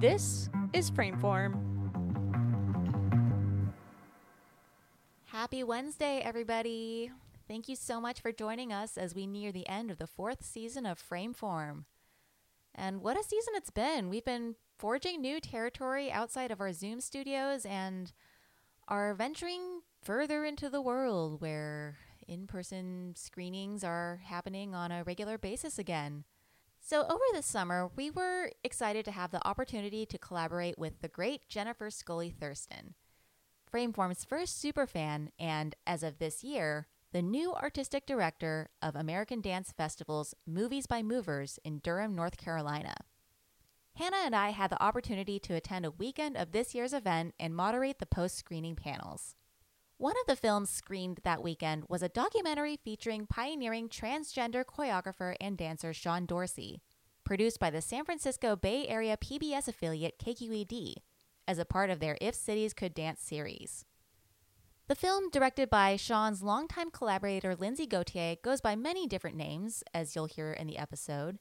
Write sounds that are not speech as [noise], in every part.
This is Frameform. Happy Wednesday, everybody. Thank you so much for joining us as we near the end of the fourth season of Frameform. And what a season it's been! We've been forging new territory outside of our Zoom studios and are venturing further into the world where in person screenings are happening on a regular basis again. So, over the summer, we were excited to have the opportunity to collaborate with the great Jennifer Scully Thurston, Frameform's first superfan, and as of this year, the new artistic director of American Dance Festival's Movies by Movers in Durham, North Carolina. Hannah and I had the opportunity to attend a weekend of this year's event and moderate the post screening panels. One of the films screened that weekend was a documentary featuring pioneering transgender choreographer and dancer Sean Dorsey, produced by the San Francisco Bay Area PBS affiliate KQED as a part of their If Cities Could Dance series. The film, directed by Sean's longtime collaborator Lindsay Gauthier, goes by many different names, as you'll hear in the episode,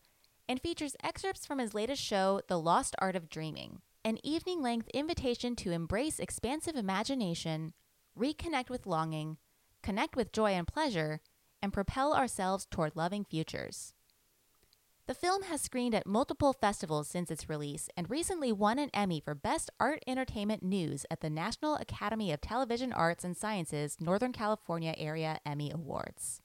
and features excerpts from his latest show, The Lost Art of Dreaming, an evening length invitation to embrace expansive imagination reconnect with longing, connect with joy and pleasure, and propel ourselves toward loving futures. The film has screened at multiple festivals since its release and recently won an Emmy for Best Art Entertainment News at the National Academy of Television Arts and Sciences Northern California Area Emmy Awards.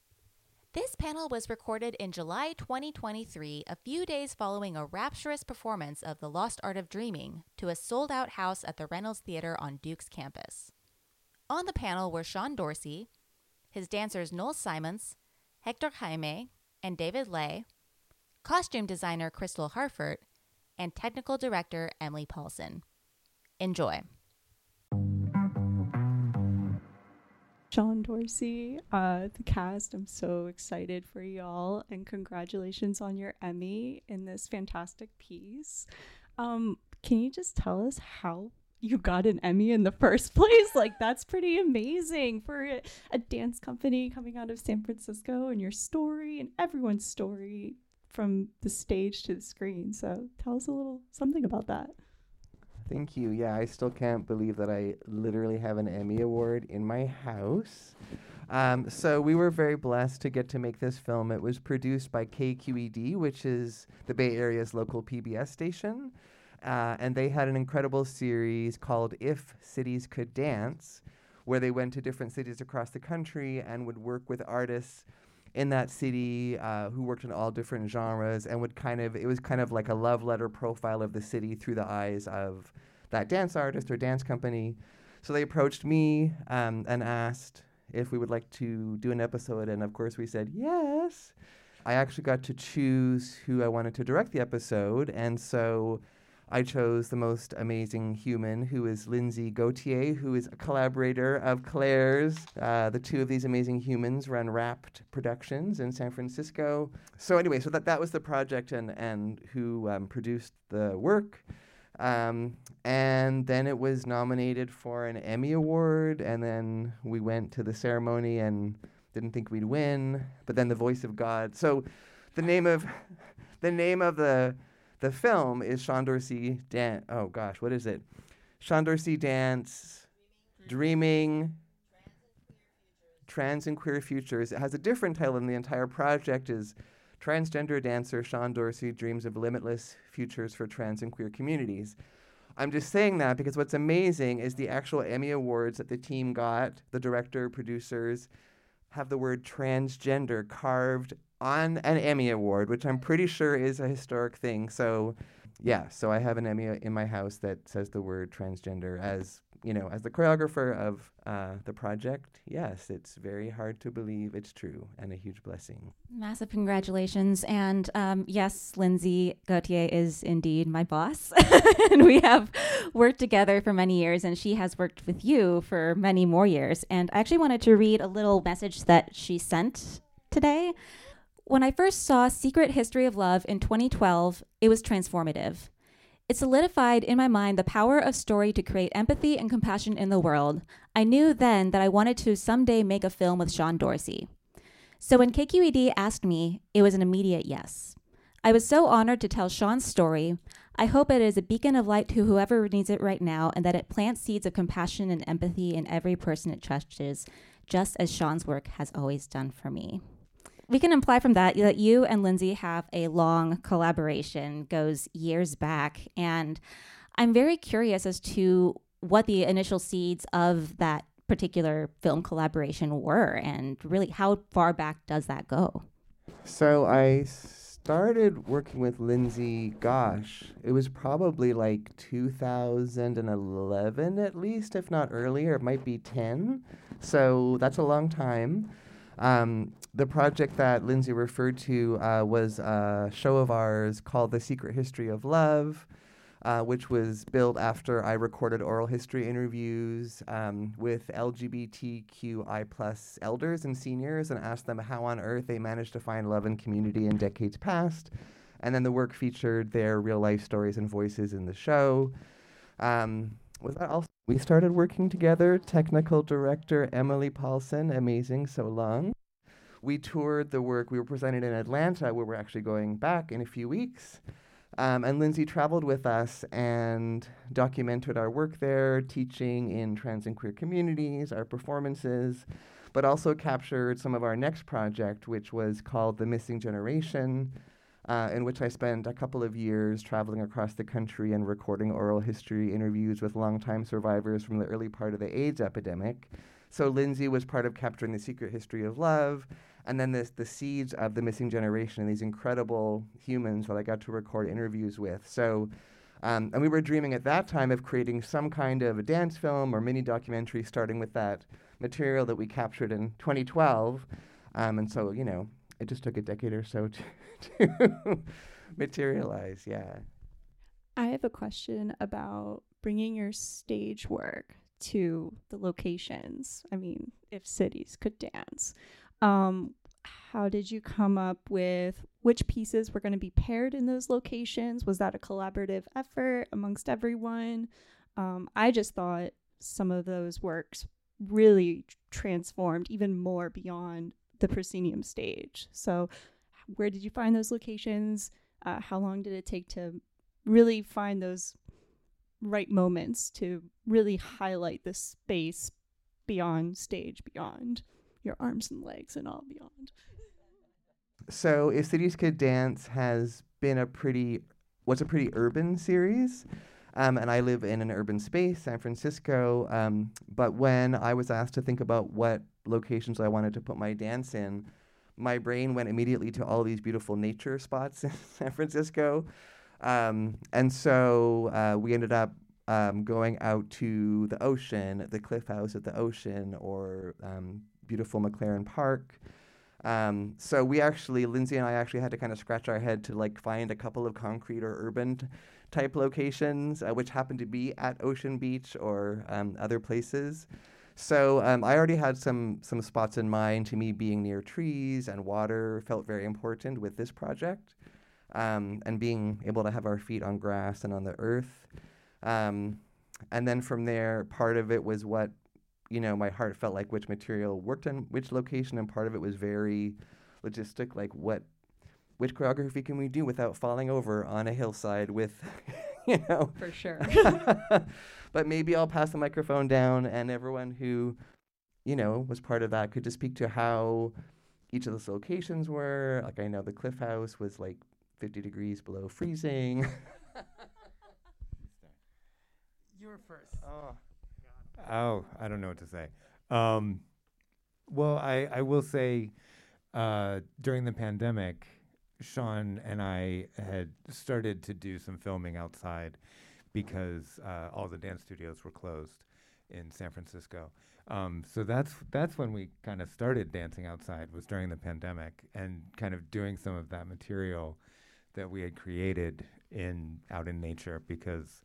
This panel was recorded in July 2023, a few days following a rapturous performance of The Lost Art of Dreaming to a sold out house at the Reynolds Theater on Duke's campus. On the panel were Sean Dorsey, his dancers Nol Simonse, Héctor Jaime, and David Le, costume designer Krystal Harfert, and technical director Emily Paulson. Enjoy. Sean Dorsey, uh, the cast. I'm so excited for y'all, and congratulations on your Emmy in this fantastic piece. Um, can you just tell us how you got an Emmy in the first [laughs] place. Like that's pretty amazing for a, a, dance company coming out of San Francisco and your story and everyone's story from the stage to the screen. So tell us a little something about that. Thank you. Yeah, I still can't believe that I literally have an Emmy award in my house. Um, so we were very blessed to get to make this film. It was produced by KQED, which is the Bay Area's local PBS station. Uh, and they had an incredible series called If Cities Could Dance, where they went to different cities across the country and would work with artists in that city uh, who worked in all different genres and would kind of, it was kind of like a love letter profile of the city through the eyes of that dance artist or dance company. So they approached me um, and asked if we would like to do an episode, and of course we said yes. I actually got to choose who I wanted to direct the episode, and so I chose the most amazing human, who is Lindsay Gauthier, who is a collaborator of Clare's. Uh, the two of these amazing humans run Wrapped Productions in San Francisco. So anyway, so that that was the project, and and who um, produced the work. Um, and then it was nominated for an Emmy Award, and then we went to the ceremony and didn't think we'd win, but then the voice of God. So, the name of [laughs] the name of the the film is Sean Dorsey dance. Oh gosh, what is it? Sean Dorsey dance, dreaming, trans and queer futures. It has a different title, and the entire project is transgender dancer Sean Dorsey dreams of limitless futures for trans and queer communities. I'm just saying that because what's amazing is the actual Emmy awards that the team got, the director, producers, have the word transgender carved on an Emmy Award, which I'm pretty sure is a historic thing. So, yeah, so I have an Emmy in my house that says the word transgender as you know, as the choreographer of uh, the project, yes, it's very hard to believe it's true and a huge blessing. Massive congratulations. And um, yes, Lindsay Gauthier is indeed my boss. [laughs] and we have worked together for many years, and she has worked with you for many more years. And I actually wanted to read a little message that she sent today. When I first saw Secret History of Love in 2012, it was transformative. It solidified in my mind the power of story to create empathy and compassion in the world. I knew then that I wanted to someday make a film with Sean Dorsey. So when KQED asked me, it was an immediate yes. I was so honored to tell Sean's story. I hope it is a beacon of light to whoever needs it right now and that it plants seeds of compassion and empathy in every person it touches, just as Sean's work has always done for me. We can imply from that that you and Lindsay have a long collaboration, goes years back, and I'm very curious as to what the initial seeds of that particular film collaboration were and really how far back does that go? So I started working with Lindsay, gosh, it was probably like 2011 at least, if not earlier. It might be 10. So that's a long time. Um, the project that Lindsay referred to uh, was a show of ours called The Secret History of Love uh, which was built after I recorded oral history interviews um, with LGBTQI plus elders and seniors and asked them how on earth they managed to find love and community in decades past. And then the work featured their real life stories and voices in the show. Um, was that also? We started working together. Technical director Emily Paulson, amazing, so long. We toured the work. We were presented in Atlanta, where we're actually going back in a few weeks. Um, and Lindsay traveled with us and documented our work there, teaching in trans and queer communities, our performances, but also captured some of our next project, which was called The Missing Generation, uh, in which I spent a couple of years traveling across the country and recording oral history interviews with longtime survivors from the early part of the AIDS epidemic. So Lindsay was part of capturing the secret history of love and then this, the seeds of the missing generation, and these incredible humans that I got to record interviews with. So, um, and we were dreaming at that time of creating some kind of a dance film or mini documentary, starting with that material that we captured in 2012. Um, and so, you know, it just took a decade or so to, [laughs] to materialize. Yeah. I have a question about bringing your stage work to the locations. I mean, if cities could dance. Um, how did you come up with which pieces were going to be paired in those locations? Was that a collaborative effort amongst everyone? Um, I just thought some of those works really transformed even more beyond the proscenium stage. So, where did you find those locations? Uh, how long did it take to really find those right moments to really highlight the space beyond stage, beyond? your arms and legs and all beyond. So, if Cities Could Dance has been a pretty, what's a pretty urban series, um, and I live in an urban space, San Francisco. Um, but when I was asked to think about what locations I wanted to put my dance in, my brain went immediately to all these beautiful nature spots [laughs] in San Francisco. Um, and so uh, we ended up um, going out to the ocean, the cliff house at the ocean, or um, beautiful McLaren Park. Um, so we actually, Lindsay and I actually had to kind of scratch our head to like find a couple of concrete or urban type locations, uh, which happened to be at Ocean Beach or um, other places. So um, I already had some some spots in mind. To me, being near trees and water felt very important with this project, um, and being able to have our feet on grass and on the earth. Um, and then from there, part of it was what you know, my heart felt like which material worked in which location, and part of it was very logistic, like what, which choreography can we do without falling over on a hillside with, [laughs] you know. For sure. [laughs] but maybe I'll pass the microphone down, and everyone who, you know, was part of that could just speak to how each of those locations were. Like I know the Cliff House was like 50 degrees below freezing. [laughs] you were first. Oh. Oh, I don't know what to say. Um, well, I, I will say uh, during the pandemic, Sean and I had started to do some filming outside because uh, all the dance studios were closed in San Francisco. Um, so that's that's when we kind of started dancing outside was during the pandemic and kind of doing some of that material that we had created in out in nature because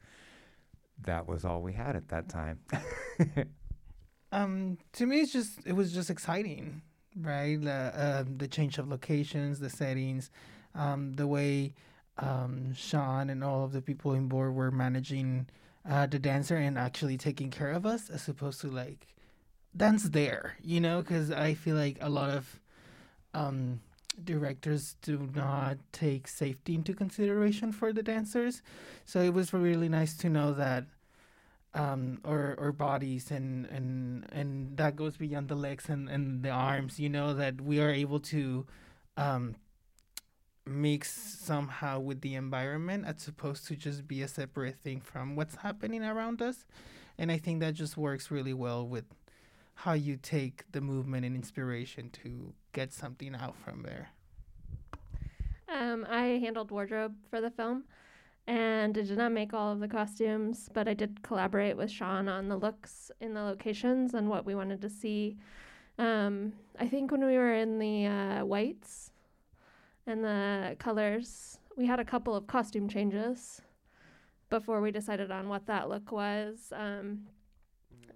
that was all we had at that time. [laughs] um, to me, it's just it was just exciting, right? The uh, the change of locations, the settings, um, the way um, Sean and all of the people in board were managing uh, the dancer and actually taking care of us, as opposed to like dance there, you know? Because I feel like a lot of um, directors do not take safety into consideration for the dancers. So it was really nice to know that um or or bodies and and and that goes beyond the legs and and the arms you know that we are able to um mix somehow with the environment as opposed to just be a separate thing from what's happening around us. And i think that just works really well with how you take the movement and inspiration to get something out from there. Um, I handled wardrobe for the film, and I did not make all of the costumes, but I did collaborate with Sean on the looks in the locations and what we wanted to see. Um, I think when we were in the uh, whites and the colors, we had a couple of costume changes before we decided on what that look was. Um,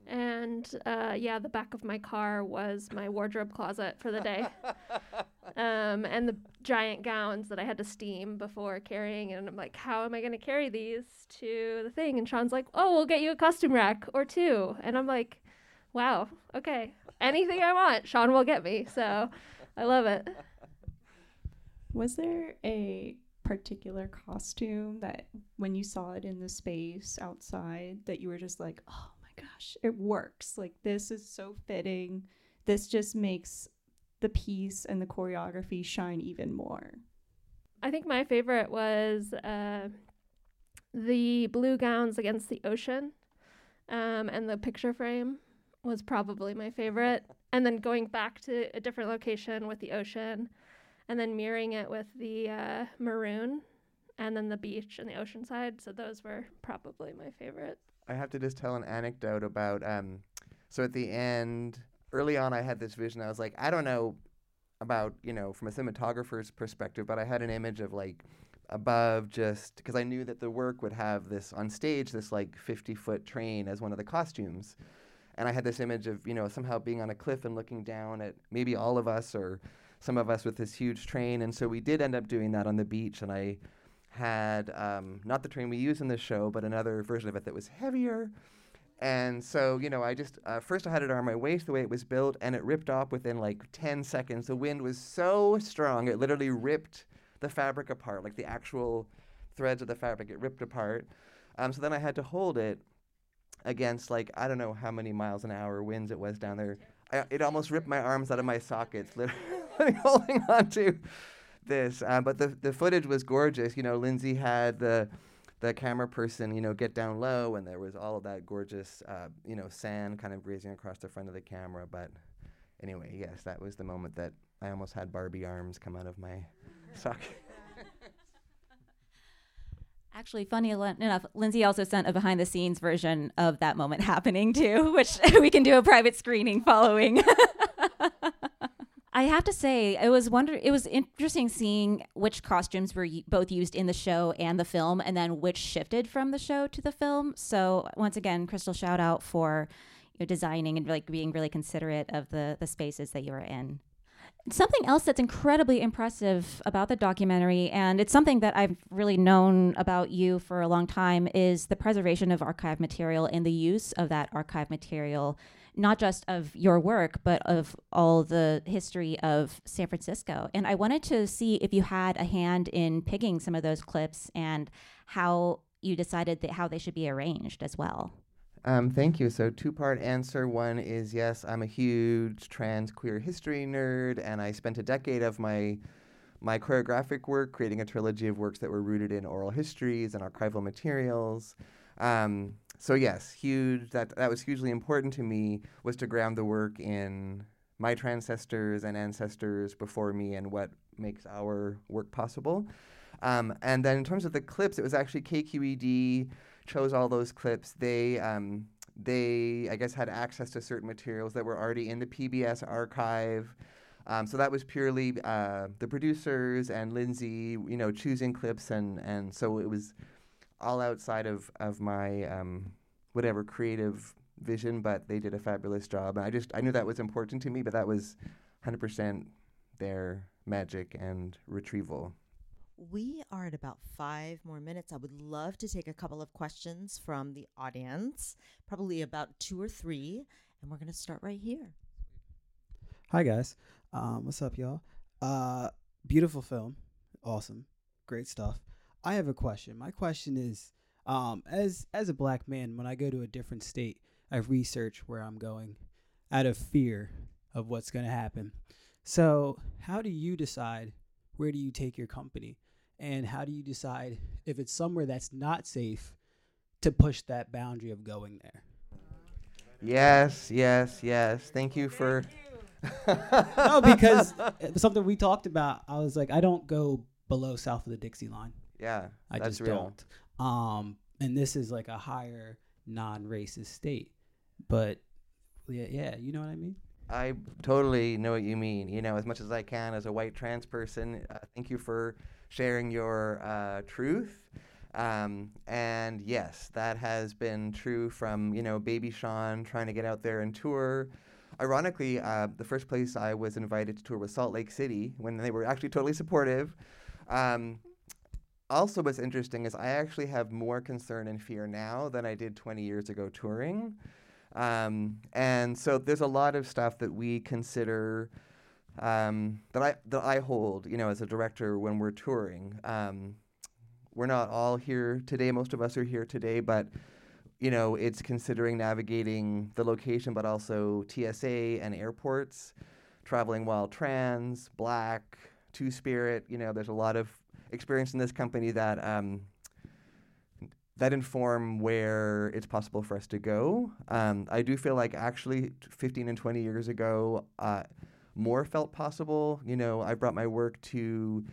and uh, yeah, the back of my car was my wardrobe closet for the day. [laughs] um, and the giant gowns that I had to steam before carrying. And I'm like, how am I going to carry these to the thing? And Sean's like, oh, we'll get you a costume rack or two. And I'm like, wow, okay. Anything I want, Sean will get me. So I love it. Was there a particular costume that when you saw it in the space outside that you were just like, oh my gosh, it works. Like this is so fitting. This just makes the piece and the choreography shine even more. I think my favorite was uh, the blue gowns against the ocean, um, and the picture frame was probably my favorite. And then going back to a different location with the ocean, and then mirroring it with the uh, maroon, and then the beach and the ocean side. So those were probably my favorite. I have to just tell an anecdote about um so at the end early on I had this vision. I was like I don't know about you know from a cinematographer's perspective but I had an image of like above just because I knew that the work would have this on stage this like 50 foot train as one of the costumes. And I had this image of you know somehow being on a cliff and looking down at maybe all of us or some of us with this huge train. And so we did end up doing that on the beach. And I had um, not the train we use in this show, but another version of it that was heavier. And so, you know, I just uh, first I had it around my waist the way it was built, and it ripped off within like 10 seconds. The wind was so strong, it literally ripped the fabric apart, like the actual threads of the fabric, it ripped apart. Um, so then I had to hold it against like I don't know how many miles an hour winds it was down there. I, it almost ripped my arms out of my sockets, [laughs] literally holding on to this. Uh, but the the footage was gorgeous. You know, Lindsay had the the camera person, you know, get down low, and there was all of that gorgeous, uh, you know, sand kind of grazing across the front of the camera. But anyway, yes, that was the moment that I almost had Barbie arms come out of my [laughs] sock. Actually, funny enough, Lindsay also sent a behind the scenes version of that moment happening too, [laughs] which [laughs] we can do a private screening following. I have to say, it was wonder. It was interesting seeing which costumes were y- both used in the show and the film, and then which shifted from the show to the film. So once again, Krystal, shout out for you know, designing and like being really considerate of the the spaces that you were in. Something else that's incredibly impressive about the documentary, and it's something that I've really known about you for a long time, is the preservation of archive material and the use of that archive material not just of your work, but of all the history of San Francisco. And I wanted to see if you had a hand in picking some of those clips and how you decided that how they should be arranged as well. Um, thank you. So, two part answer. One is yes, I'm a huge trans queer history nerd, and I spent a decade of my my choreographic work creating a trilogy of works that were rooted in oral histories and archival materials. Um, so yes, huge. That that was hugely important to me was to ground the work in my ancestors and ancestors before me and what makes our work possible. Um, and then in terms of the clips, it was actually KQED chose all those clips. They um, they I guess had access to certain materials that were already in the PBS archive. Um, so that was purely uh, the producers and Lindsay, you know, choosing clips and and so it was all outside of of my um, whatever creative vision, but they did a fabulous job. And I just I knew that was important to me, but that was 100% their magic and retrieval. We are at about five more minutes. I would love to take a couple of questions from the audience, probably about two or three, and we're going to start right here. Hi guys, um, what's up, y'all? Uh, beautiful film, awesome, great stuff. I have a question. My question is, um, as as a black man, when I go to a different state, I research where I'm going, out of fear of what's going to happen. So, how do you decide where do you take your company, and how do you decide if it's somewhere that's not safe to push that boundary of going there? Yes, yes, yes. Thank you for. [laughs] no, because something we talked about. I was like, I don't go below south of the Dixie line. Yeah, I that's just real. don't. Um, and this is like a higher non-racist state, but yeah, yeah, you know what I mean. I totally know what you mean. You know, as much as I can as a white trans person. Uh, thank you for sharing your uh, truth. Um, and yes, that has been true from you know baby Sean trying to get out there and tour. Ironically, uh, the first place I was invited to tour was Salt Lake City when they were actually totally supportive. Um, also, what's interesting is I actually have more concern and fear now than I did 20 years ago touring. Um, and so there's a lot of stuff that we consider um, that I that I hold, you know, as a director when we're touring. Um, we're not all here today. Most of us are here today, but you know, it's considering navigating the location, but also TSA and airports, traveling while trans, black, two spirit. You know, there's a lot of experience in this company that um, that inform where it's possible for us to go. Um, I do feel like actually 15 and 20 years ago, uh, more felt possible. You know, I brought my work to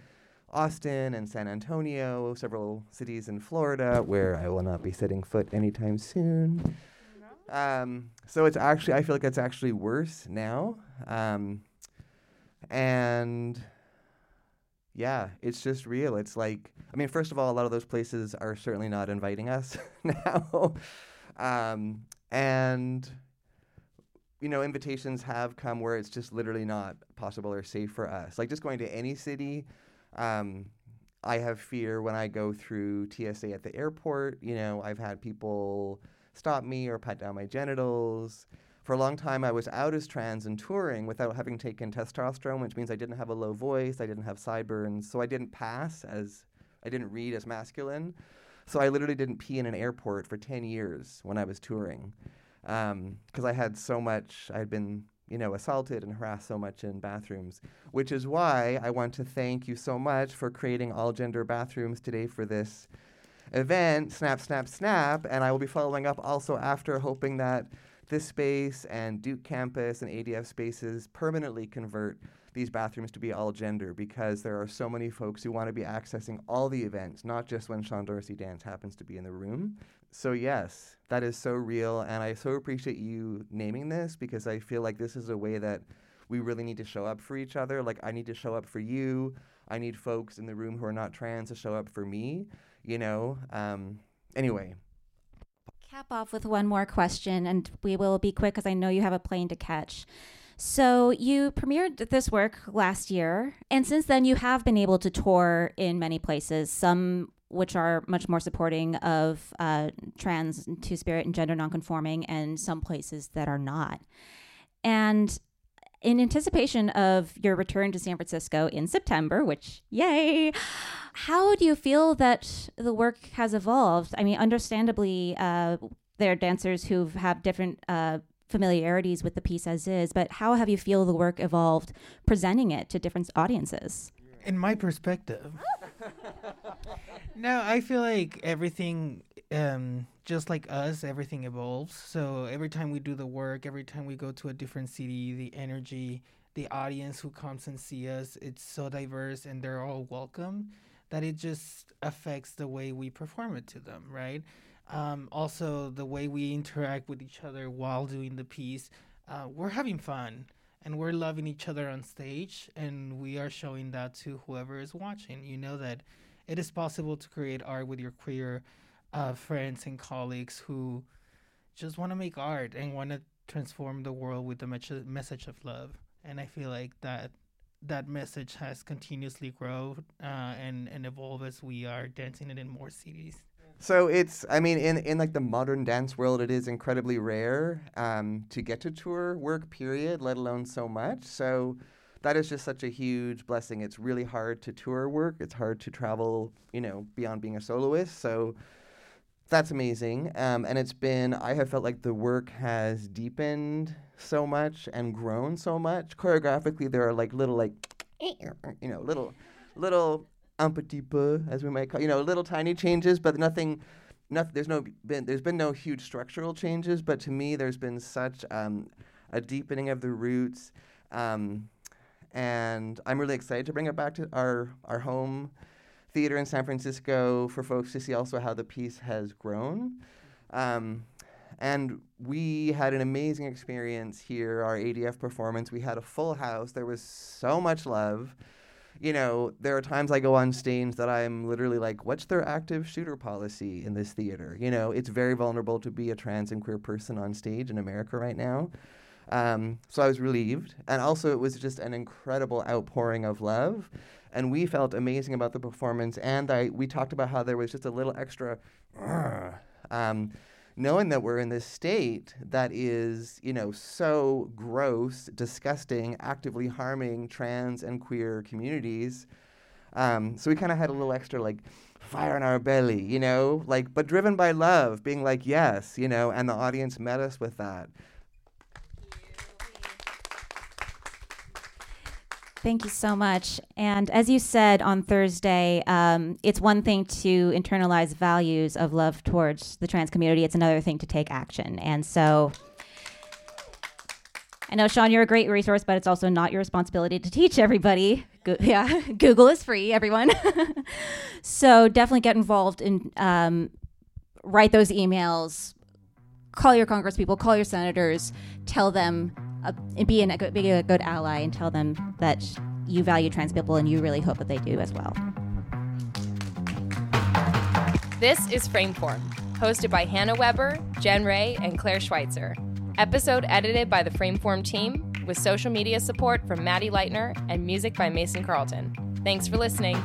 Austin and San Antonio, several cities in Florida where I will not be setting foot anytime soon. Um, so it's actually, I feel like it's actually worse now. Um, and yeah, it's just real. It's like, I mean, first of all, a lot of those places are certainly not inviting us [laughs] now. um, and, you know, invitations have come where it's just literally not possible or safe for us. Like just going to any city, um, I have fear when I go through TSA at the airport. You know, I've had people stop me or pat down my genitals. For a long time, I was out as trans and touring without having taken testosterone, which means I didn't have a low voice, I didn't have sideburns, so I didn't pass as, I didn't read as masculine. So I literally didn't pee in an airport for 10 years when I was touring because um, I had so much, I had been, you know, assaulted and harassed so much in bathrooms, which is why I want to thank you so much for creating all gender bathrooms today for this event, Snap, Snap, Snap. And I will be following up also after, hoping that this space and Duke campus and ADF spaces permanently convert these bathrooms to be all gender because there are so many folks who want to be accessing all the events, not just when Sean Dorsey Dance happens to be in the room. So, yes, that is so real. And I so appreciate you naming this because I feel like this is a way that we really need to show up for each other. Like, I need to show up for you. I need folks in the room who are not trans to show up for me, you know? Um, anyway, cap off with one more question, and we will be quick because I know you have a plane to catch. So, you premiered this work last year, and since then, you have been able to tour in many places, some which are much more supporting of uh, trans, two spirit, and gender nonconforming, and some places that are not. And in anticipation of your return to San Francisco in September, which, yay, how do you feel that the work has evolved? I mean, understandably, uh, there are dancers who have different uh, familiarities with the piece as is, but how have you feel the work evolved presenting it to different audiences? In my perspective, [laughs] no, I feel like everything, um, just like us, everything evolves. So every time we do the work, every time we go to a different city, the energy, the audience who comes and see us, it's so diverse and they're all welcome that it just affects the way we perform it to them, right? Um, also, the way we interact with each other while doing the piece, uh, we're having fun and we're loving each other on stage, and we are showing that to whoever is watching. You know that it is possible to create art with your queer uh, friends and colleagues who just want to make art and want to transform the world with the message of love. And I feel like that that message has continuously grown uh, and and evolved as we are dancing it in more cities. So it's, I mean, in, in like the modern dance world, it is incredibly rare um, to get to tour work, period, let alone so much. So that is just such a huge blessing. It's really hard to tour work. It's hard to travel, you know, beyond being a soloist. So that's amazing. Um, and it's been, I have felt like the work has deepened so much and grown so much. Choreographically, there are like little, like, you know, little, little un petit peu, as we might call, you know, little tiny changes, but nothing. Nothing, there's no been there's been no huge structural changes, but to me there's been such um, a deepening of the roots, um, and I'm really excited to bring it back to our our home theater in San Francisco for folks to see also how the piece has grown. Um, and we had an amazing experience here, our ADF performance. We had a full house. There was so much love you know, there are times I go on stage that I'm literally like, what's their active shooter policy in this theater? You know, it's very vulnerable to be a trans and queer person on stage in America right now. Um, so I was relieved. And also, it was just an incredible outpouring of love. And we felt amazing about the performance. And I, we talked about how there was just a little extra. [clears throat] Um, knowing that we're in this state that is, you know, so gross, disgusting, actively harming trans and queer communities. Um, so we kind of had a little extra like fire in our belly, you know, like, but driven by love, being like, yes, you know, and the audience met us with that. Thank you so much. And as you said on Thursday, um, it's one thing to internalize values of love towards the trans community, it's another thing to take action. And so I know, Sean, you're a great resource, but it's also not your responsibility to teach everybody. Go- [laughs] yeah, Google is free, everyone. [laughs] so definitely get involved and um, write those emails, call your congresspeople, call your senators, tell them uh, and be, an, a be a good ally and tell them that you value trans people and you really hope that they do as well. This is Frameform, hosted by Hannah Weber, Jen Ray, and Clare Schweitzer. Episode edited by the Frameform team, with social media support from Maddie Leitner and music by Mason Carlton. Thanks for listening.